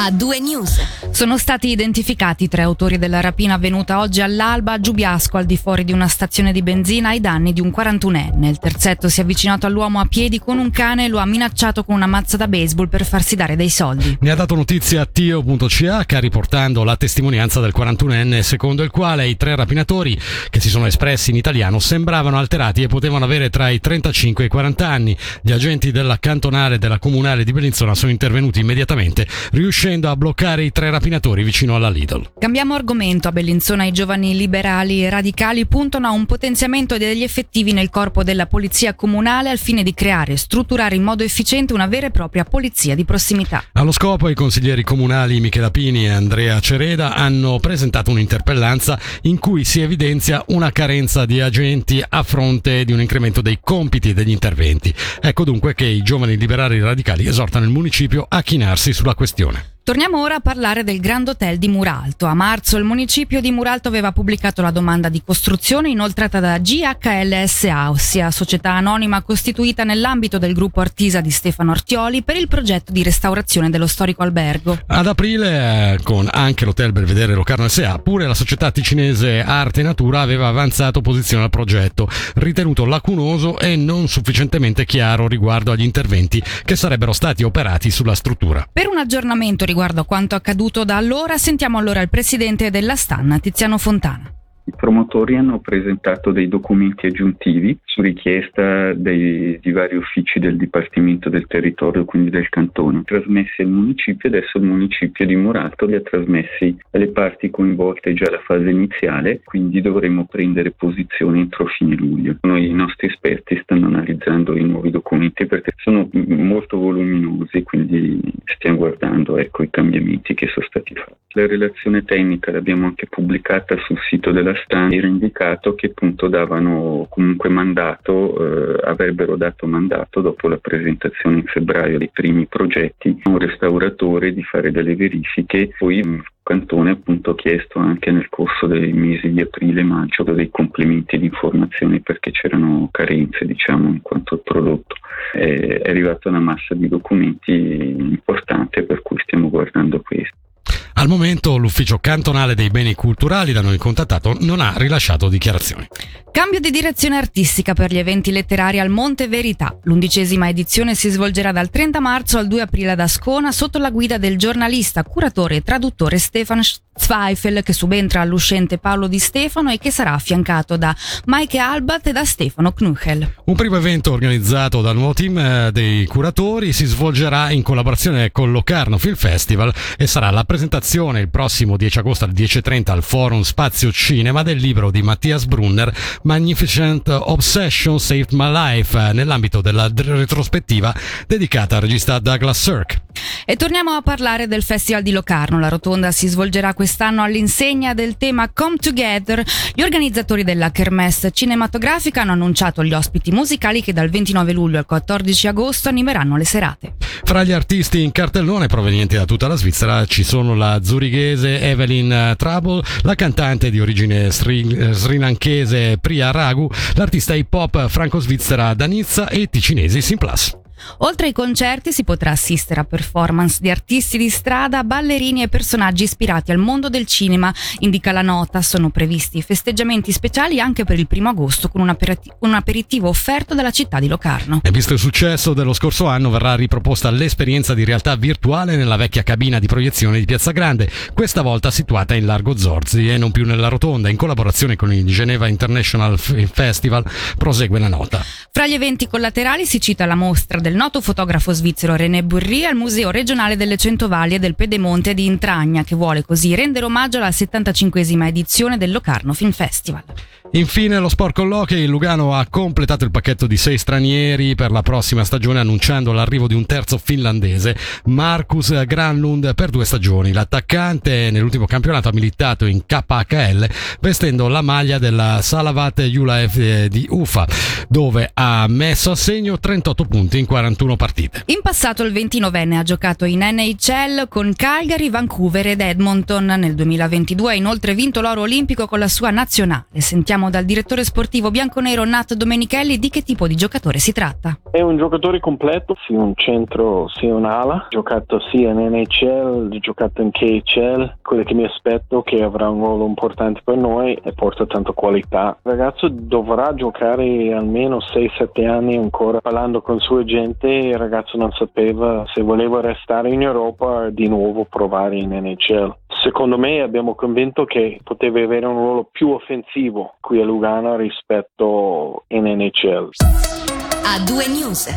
a due news. Sono stati identificati tre autori della rapina avvenuta oggi all'alba a Giubiasco, al di fuori di una stazione di benzina, ai danni di un 41enne. Il terzetto si è avvicinato all'uomo a piedi con un cane e lo ha minacciato con una mazza da baseball per farsi dare dei soldi. Ne ha dato notizia Tio.ch riportando la testimonianza del 41enne secondo il quale i tre rapinatori che si sono espressi in italiano sembravano alterati e potevano avere tra i 35 e i 40 anni. Gli agenti della cantonale della comunale di Bellinzona sono intervenuti immediatamente riuscendo riuscendo a bloccare i tre rapinatori vicino alla Lidl. Cambiamo argomento. A Bellinzona i giovani liberali e radicali puntano a un potenziamento degli effettivi nel corpo della polizia comunale al fine di creare e strutturare in modo efficiente una vera e propria polizia di prossimità. Allo scopo i consiglieri comunali Michela Pini e Andrea Cereda hanno presentato un'interpellanza in cui si evidenzia una carenza di agenti a fronte di un incremento dei compiti e degli interventi. Ecco dunque che i giovani liberali radicali esortano il municipio a chinarsi sulla questione. Torniamo ora a parlare del Grand Hotel di Muralto. A marzo il municipio di Muralto aveva pubblicato la domanda di costruzione inoltrata da GHLSA, ossia società anonima costituita nell'ambito del gruppo Artisa di Stefano Artioli per il progetto di restaurazione dello storico albergo. Ad aprile, eh, con anche l'Hotel Belvedere Locarno SA, pure la società ticinese Arte e Natura aveva avanzato posizione al progetto, ritenuto lacunoso e non sufficientemente chiaro riguardo agli interventi che sarebbero stati operati sulla struttura. Per un aggiornamento riguardo riguardo a quanto accaduto da allora, sentiamo allora il presidente della Stanna, Tiziano Fontana. Promotori hanno presentato dei documenti aggiuntivi su richiesta dei, di vari uffici del Dipartimento del Territorio, quindi del Cantone, trasmessi al municipio. Adesso il municipio di Murato li ha trasmessi alle parti coinvolte già alla fase iniziale, quindi dovremo prendere posizione entro fine luglio. Noi, I nostri esperti stanno analizzando i nuovi documenti perché sono molto voluminosi, quindi stiamo guardando ecco, i cambiamenti che sono stati fatti. La relazione tecnica l'abbiamo anche pubblicata sul sito della Stan, era indicato che appunto davano comunque mandato, eh, avrebbero dato mandato dopo la presentazione in febbraio dei primi progetti a un restauratore di fare delle verifiche, poi Cantone appunto chiesto anche nel corso dei mesi di aprile e maggio dei complementi di informazioni perché c'erano carenze diciamo in quanto al prodotto. È arrivata una massa di documenti importante per cui stiamo guardando questo. Al momento l'ufficio cantonale dei beni culturali da noi contattato non ha rilasciato dichiarazioni. Cambio di direzione artistica per gli eventi letterari al Monte Verità. L'undicesima edizione si svolgerà dal 30 marzo al 2 aprile ad Ascona sotto la guida del giornalista, curatore e traduttore Stefan Zweifel che subentra all'uscente Paolo Di Stefano e che sarà affiancato da Maike Albat e da Stefano Knuchel. Un primo evento organizzato dal nuovo team eh, dei curatori si svolgerà in collaborazione con Locarno Film Festival e sarà la presentazione il prossimo 10 agosto alle 10.30 al Forum Spazio Cinema del libro di Mattias Brunner Magnificent Obsession Saved My Life eh, nell'ambito della retrospettiva dedicata al regista Douglas Sirk. E torniamo a parlare del Festival di Locarno. La rotonda si svolgerà quest'anno all'insegna del tema Come Together. Gli organizzatori della Kermesse cinematografica hanno annunciato gli ospiti musicali che dal 29 luglio al 14 agosto animeranno le serate. Fra gli artisti in cartellone provenienti da tutta la Svizzera ci sono la zurighese Evelyn Trouble, la cantante di origine sri, srilankese Priya Ragu, l'artista hip hop franco-svizzera Danizza e i ticinesi Simplas. Oltre ai concerti si potrà assistere a performance di artisti di strada, ballerini e personaggi ispirati al mondo del cinema. Indica la nota, sono previsti festeggiamenti speciali anche per il primo agosto con un, aperiti- un aperitivo offerto dalla città di Locarno. E visto il successo dello scorso anno verrà riproposta l'esperienza di realtà virtuale nella vecchia cabina di proiezione di Piazza Grande, questa volta situata in Largo Zorzi e non più nella rotonda, in collaborazione con il Geneva International Festival, prosegue la nota. Fra gli eventi collaterali si cita la mostra del noto fotografo svizzero René Burri al Museo regionale delle Centovallie del Pedemonte di Intragna, che vuole così rendere omaggio alla 75esima edizione del Locarno Film Festival. Infine lo sport colloqui, il Lugano ha completato il pacchetto di sei stranieri per la prossima stagione annunciando l'arrivo di un terzo finlandese, Marcus Granlund per due stagioni. L'attaccante nell'ultimo campionato ha militato in KHL vestendo la maglia della Salavat Julaev di Ufa, dove ha messo a segno 38 punti in 41 partite. In passato il 29enne ha giocato in NHL con Calgary, Vancouver ed Edmonton. Nel 2022 ha inoltre vinto l'oro olimpico con la sua nazionale. Sentiamo chiediamo dal direttore sportivo bianconero Nat Domenichelli di che tipo di giocatore si tratta. È un giocatore completo, sia un centro sia un'ala, giocato sia in NHL, giocato in KHL, quello che mi aspetto che avrà un ruolo importante per noi e porta tanta qualità. Il ragazzo dovrà giocare almeno 6-7 anni ancora. Parlando con sua gente, il ragazzo non sapeva se voleva restare in Europa di nuovo provare in NHL. Secondo me abbiamo convinto che poteva avere un ruolo più offensivo qui a Lugano rispetto in NHL. A due news.